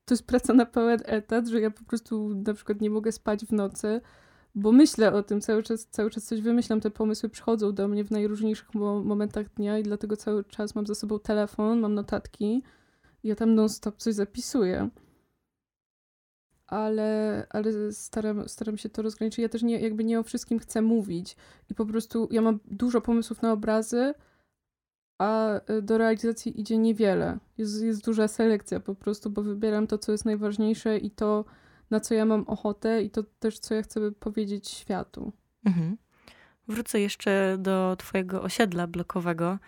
to jest praca na pełen etat, że ja po prostu na przykład nie mogę spać w nocy, bo myślę o tym cały czas, cały czas coś wymyślam, te pomysły przychodzą do mnie w najróżniejszych momentach dnia i dlatego cały czas mam ze sobą telefon, mam notatki ja tam non-stop coś zapisuję. Ale, ale staram, staram się to rozgraniczyć. Ja też nie, jakby nie o wszystkim chcę mówić i po prostu ja mam dużo pomysłów na obrazy, a y, do realizacji idzie niewiele. Jest, jest duża selekcja po prostu, bo wybieram to, co jest najważniejsze i to, na co ja mam ochotę i to też, co ja chcę powiedzieć światu. Mhm. Wrócę jeszcze do Twojego osiedla blokowego.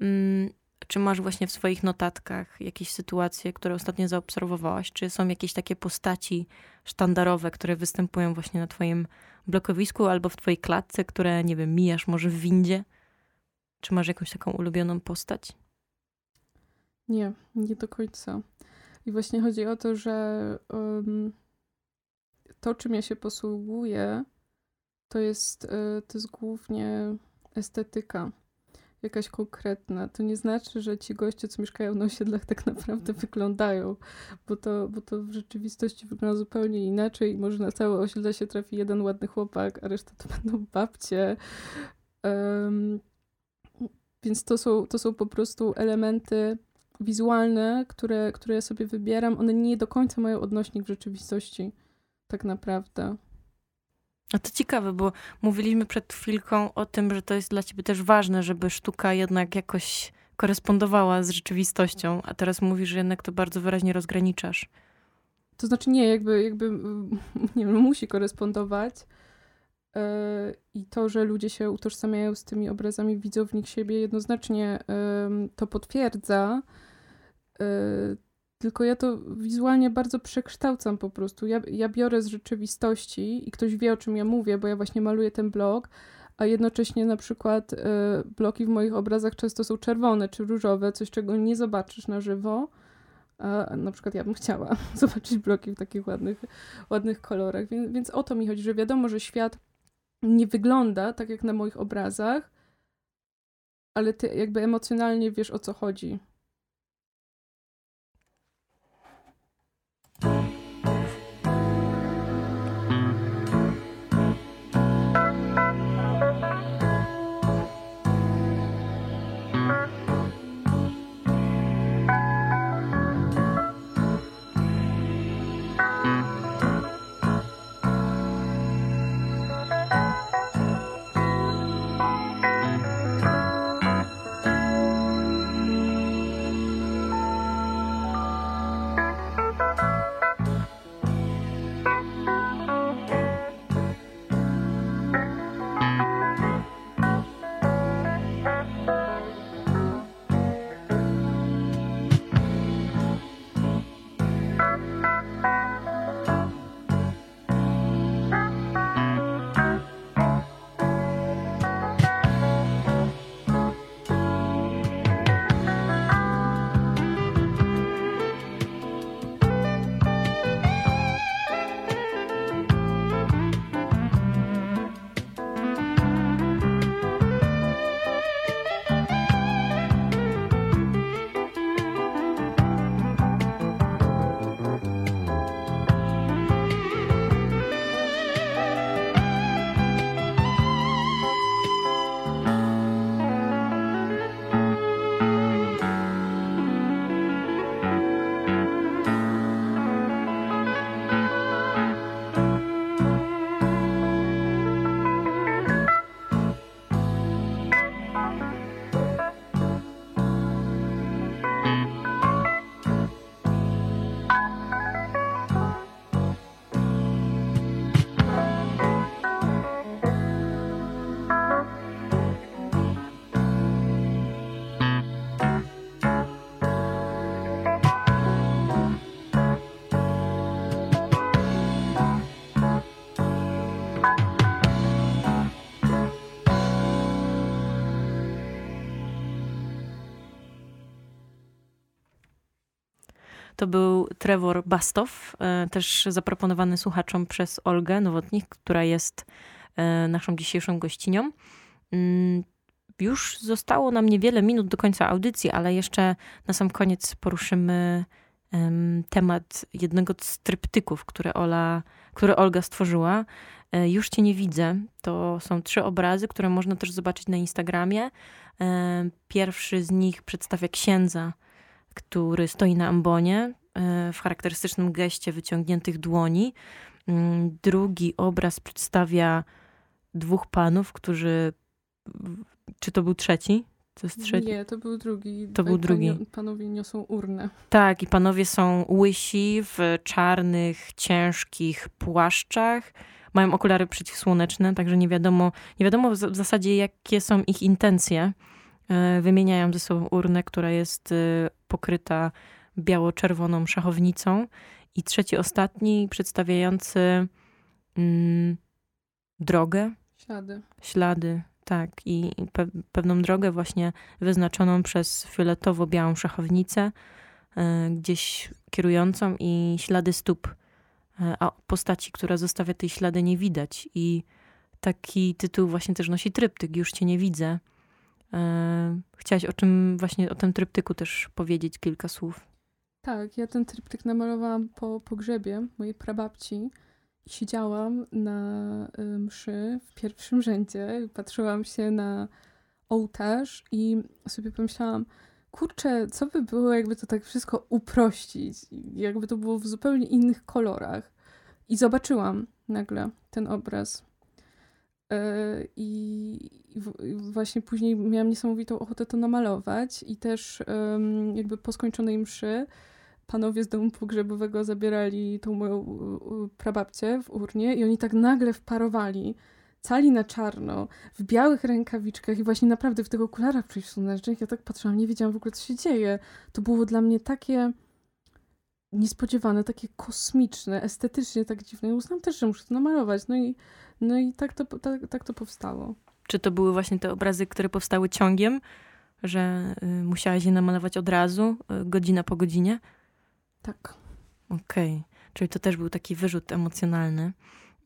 Mm, czy masz właśnie w swoich notatkach jakieś sytuacje, które ostatnio zaobserwowałaś? Czy są jakieś takie postaci sztandarowe, które występują właśnie na Twoim blokowisku albo w Twojej klatce, które, nie wiem, mijasz może w windzie? Czy masz jakąś taką ulubioną postać? Nie, nie do końca. I właśnie chodzi o to, że um, to, czym ja się posługuję, to jest, e, to jest głównie estetyka jakaś konkretna. To nie znaczy, że ci goście, co mieszkają na osiedlach, tak naprawdę wyglądają, bo to, bo to w rzeczywistości wygląda zupełnie inaczej. Może na całe osiedle się trafi jeden ładny chłopak, a reszta to będą babcie. Um, więc to są, to są po prostu elementy wizualne, które, które ja sobie wybieram. One nie do końca mają odnośnik w rzeczywistości tak naprawdę. A to ciekawe, bo mówiliśmy przed chwilką o tym, że to jest dla ciebie też ważne, żeby sztuka jednak jakoś korespondowała z rzeczywistością, a teraz mówisz, że jednak to bardzo wyraźnie rozgraniczasz. To znaczy nie, jakby, jakby nie wiem, musi korespondować. Yy, I to, że ludzie się utożsamiają z tymi obrazami, widzą w nich siebie, jednoznacznie yy, to potwierdza. Yy, tylko ja to wizualnie bardzo przekształcam po prostu. Ja, ja biorę z rzeczywistości i ktoś wie, o czym ja mówię, bo ja właśnie maluję ten blog, a jednocześnie na przykład y, bloki w moich obrazach często są czerwone czy różowe, coś czego nie zobaczysz na żywo. A na przykład ja bym chciała zobaczyć bloki w takich ładnych, ładnych kolorach, więc, więc o to mi chodzi, że wiadomo, że świat nie wygląda tak jak na moich obrazach, ale ty jakby emocjonalnie wiesz o co chodzi. Był Trevor Bastow, e, też zaproponowany słuchaczom przez Olgę Nowotnik, która jest e, naszą dzisiejszą gościnią. Mm, już zostało nam niewiele minut do końca audycji, ale jeszcze na sam koniec poruszymy temat jednego z tryptyków, które, Ola, które Olga stworzyła. E, już Cię nie widzę. To są trzy obrazy, które można też zobaczyć na Instagramie. Pierwszy z nich przedstawia księdza, który stoi na ambonie e, w charakterystycznym geście wyciągniętych dłoni. Mm, drugi obraz przedstawia dwóch panów, którzy. Czy to był trzeci? To jest trzeci? Nie, to był drugi. To był drugi. Panowie niosą urnę. Tak, i panowie są łysi w czarnych, ciężkich płaszczach. Mają okulary przeciwsłoneczne, także nie wiadomo, nie wiadomo w zasadzie, jakie są ich intencje. E, wymieniają ze sobą urnę, która jest e, pokryta biało-czerwoną szachownicą. I trzeci, ostatni, przedstawiający mm, drogę. Ślady. Ślady, tak. I pe pewną drogę właśnie wyznaczoną przez fioletowo-białą szachownicę, y, gdzieś kierującą i ślady stóp. a postaci, która zostawia tej ślady, nie widać. I taki tytuł właśnie też nosi tryptyk. Już cię nie widzę. E, chciałaś o czym właśnie o tym tryptyku też powiedzieć kilka słów. Tak, ja ten tryptyk namalowałam po pogrzebie mojej prababci. Siedziałam na y, mszy w pierwszym rzędzie, patrzyłam się na ołtarz i sobie pomyślałam, kurczę, co by było, jakby to tak wszystko uprościć, jakby to było w zupełnie innych kolorach. I zobaczyłam nagle ten obraz. E, I, właśnie później miałam niesamowitą ochotę to namalować i też jakby po skończonej mszy panowie z domu pogrzebowego zabierali tą moją prababcię w urnie i oni tak nagle wparowali cali na czarno, w białych rękawiczkach i właśnie naprawdę w tych okularach przeciwsłonecznych. Ja tak patrzyłam, nie wiedziałam w ogóle, co się dzieje. To było dla mnie takie niespodziewane, takie kosmiczne, estetycznie tak dziwne. I uznam też, że muszę to namalować. No i no i tak to, tak, tak to powstało. Czy to były właśnie te obrazy, które powstały ciągiem, że y, musiałaś je namalować od razu, y, godzina po godzinie? Tak. Okej, okay. czyli to też był taki wyrzut emocjonalny.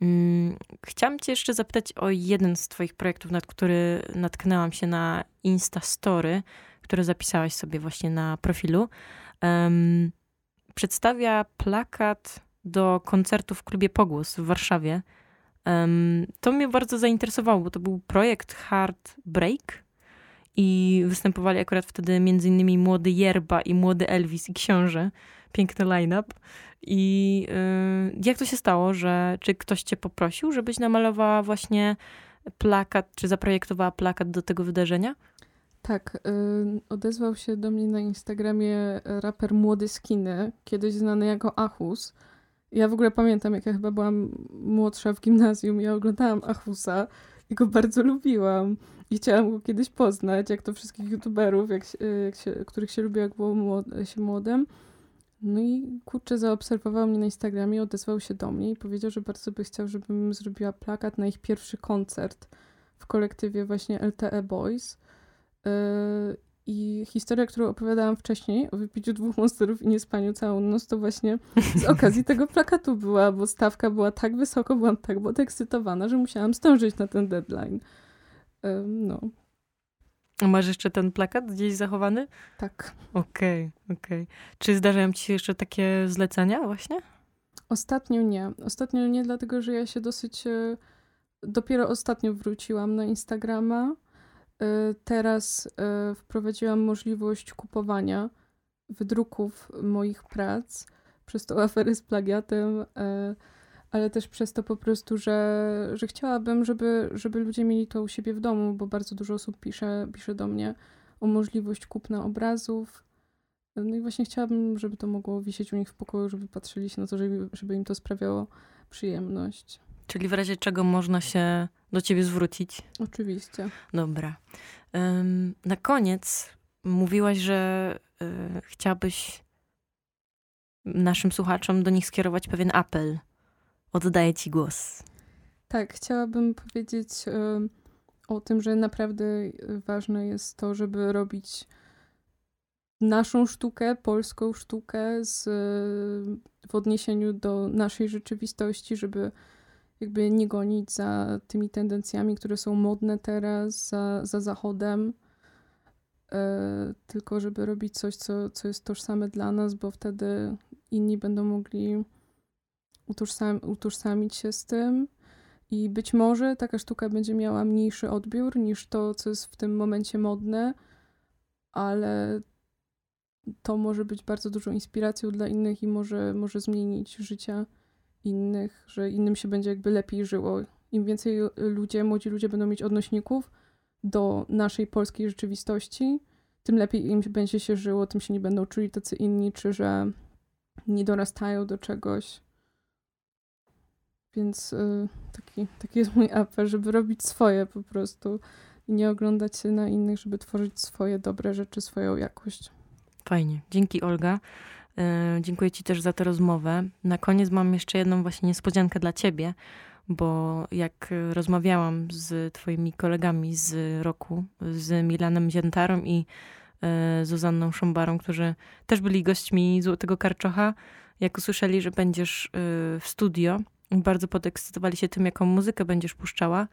Hmm, chciałam cię jeszcze zapytać o jeden z twoich projektów, nad który natknęłam się na Instastory, które zapisałaś sobie właśnie na profilu. Um, przedstawia plakat do koncertu w klubie Pogłos w Warszawie. To mnie bardzo zainteresowało, bo to był projekt Hard Break i występowali akurat wtedy innymi młody Jerba i młody Elvis i książę. Piękny line-up. I yy, jak to się stało, że czy ktoś cię poprosił, żebyś namalowała właśnie plakat, czy zaprojektowała plakat do tego wydarzenia? Tak, yy, odezwał się do mnie na Instagramie raper Młody Skiny, kiedyś znany jako Achus. Ja w ogóle pamiętam, jak ja chyba byłam młodsza w gimnazjum, ja oglądałam Achusa i go bardzo lubiłam. I chciałam go kiedyś poznać, jak to wszystkich youtuberów, jak, jak się, których się lubię, jak było młode, się młodym. No i kurczę, zaobserwował mnie na Instagramie, odezwał się do mnie i powiedział, że bardzo by chciał, żebym zrobiła plakat na ich pierwszy koncert w kolektywie właśnie LTE Boys. Yy, I historia, którą opowiadałam wcześniej o wypiciu dwóch monsterów i niespaniu całą noc, to właśnie z okazji tego plakatu była, bo stawka była tak wysoko, byłam tak podekscytowana, że musiałam stążyć na ten deadline. No. A masz jeszcze ten plakat gdzieś zachowany? Tak. Okej, okay, okej. Okay. Czy zdarzają ci się jeszcze takie zlecenia właśnie? Ostatnio nie. Ostatnio nie, dlatego że ja się dosyć... E, dopiero ostatnio wróciłam na Instagrama. E, teraz e, wprowadziłam możliwość kupowania wydruków moich prac przez tą aferę z plagiatem ale też przez to po prostu, że, że chciałabym, żeby, żeby ludzie mieli to u siebie w domu, bo bardzo dużo osób pisze, pisze do mnie o możliwość kupna obrazów. No i właśnie chciałabym, żeby to mogło wisieć u nich w pokoju, żeby patrzyli się na to, żeby, żeby im to sprawiało przyjemność. Czyli w razie czego można się do ciebie zwrócić? Oczywiście. Dobra. Na koniec mówiłaś, że y, chciałabyś naszym słuchaczom do nich skierować pewien apel. Oddaję Ci głos. Tak, chciałabym powiedzieć o tym, że naprawdę ważne jest to, żeby robić naszą sztukę, polską sztukę z, w odniesieniu do naszej rzeczywistości, żeby jakby nie gonić za tymi tendencjami, które są modne teraz, za, za zachodem, e, tylko żeby robić coś, co, co jest tożsame dla nas, bo wtedy inni będą mogli utożsam, utożsamić się z tym. I być może taka sztuka będzie miała mniejszy odbiór niż to, co jest w tym momencie modne, ale to może być bardzo dużą inspiracją dla innych i może, może zmienić życia innych, że innym się będzie jakby lepiej żyło. Im więcej ludzie, młodzi ludzie będą mieć odnośników do naszej polskiej rzeczywistości, tym lepiej im będzie się żyło, tym się nie będą czuli tacy inni, czy że nie dorastają do czegoś. Więc y, taki, taki jest mój apel, żeby robić swoje po prostu i nie oglądać się na innych, żeby tworzyć swoje dobre rzeczy, swoją jakość. Fajnie. Dzięki Olga. Y, dziękuję Ci też za tę rozmowę. Na koniec mam jeszcze jedną właśnie niespodziankę dla Ciebie, bo jak rozmawiałam z Twoimi kolegami z roku, z Milanem Ziętarą i y, Zuzanną Szombarą, którzy też byli gośćmi Złotego Karczocha, jak usłyszeli, że będziesz w studio, bardzo podekscytowali się tym, jaką muzykę będziesz puszczała,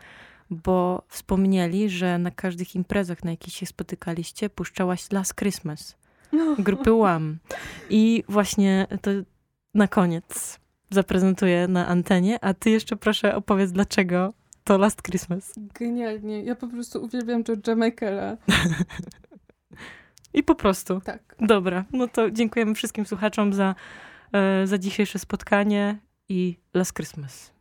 bo wspomnieli, że na każdych imprezach, na jakich się spotykaliście, puszczałaś Last Christmas. Grupy Łam. I właśnie to na koniec zaprezentuję na antenie, a ty jeszcze proszę opowiedz, dlaczego to Last Christmas. Genialnie. Ja po prostu uwielbiam George'a Michaela. I po prostu. Tak. Dobra, no to dziękujemy wszystkim słuchaczom za, e, za dzisiejsze spotkanie i Last Christmas.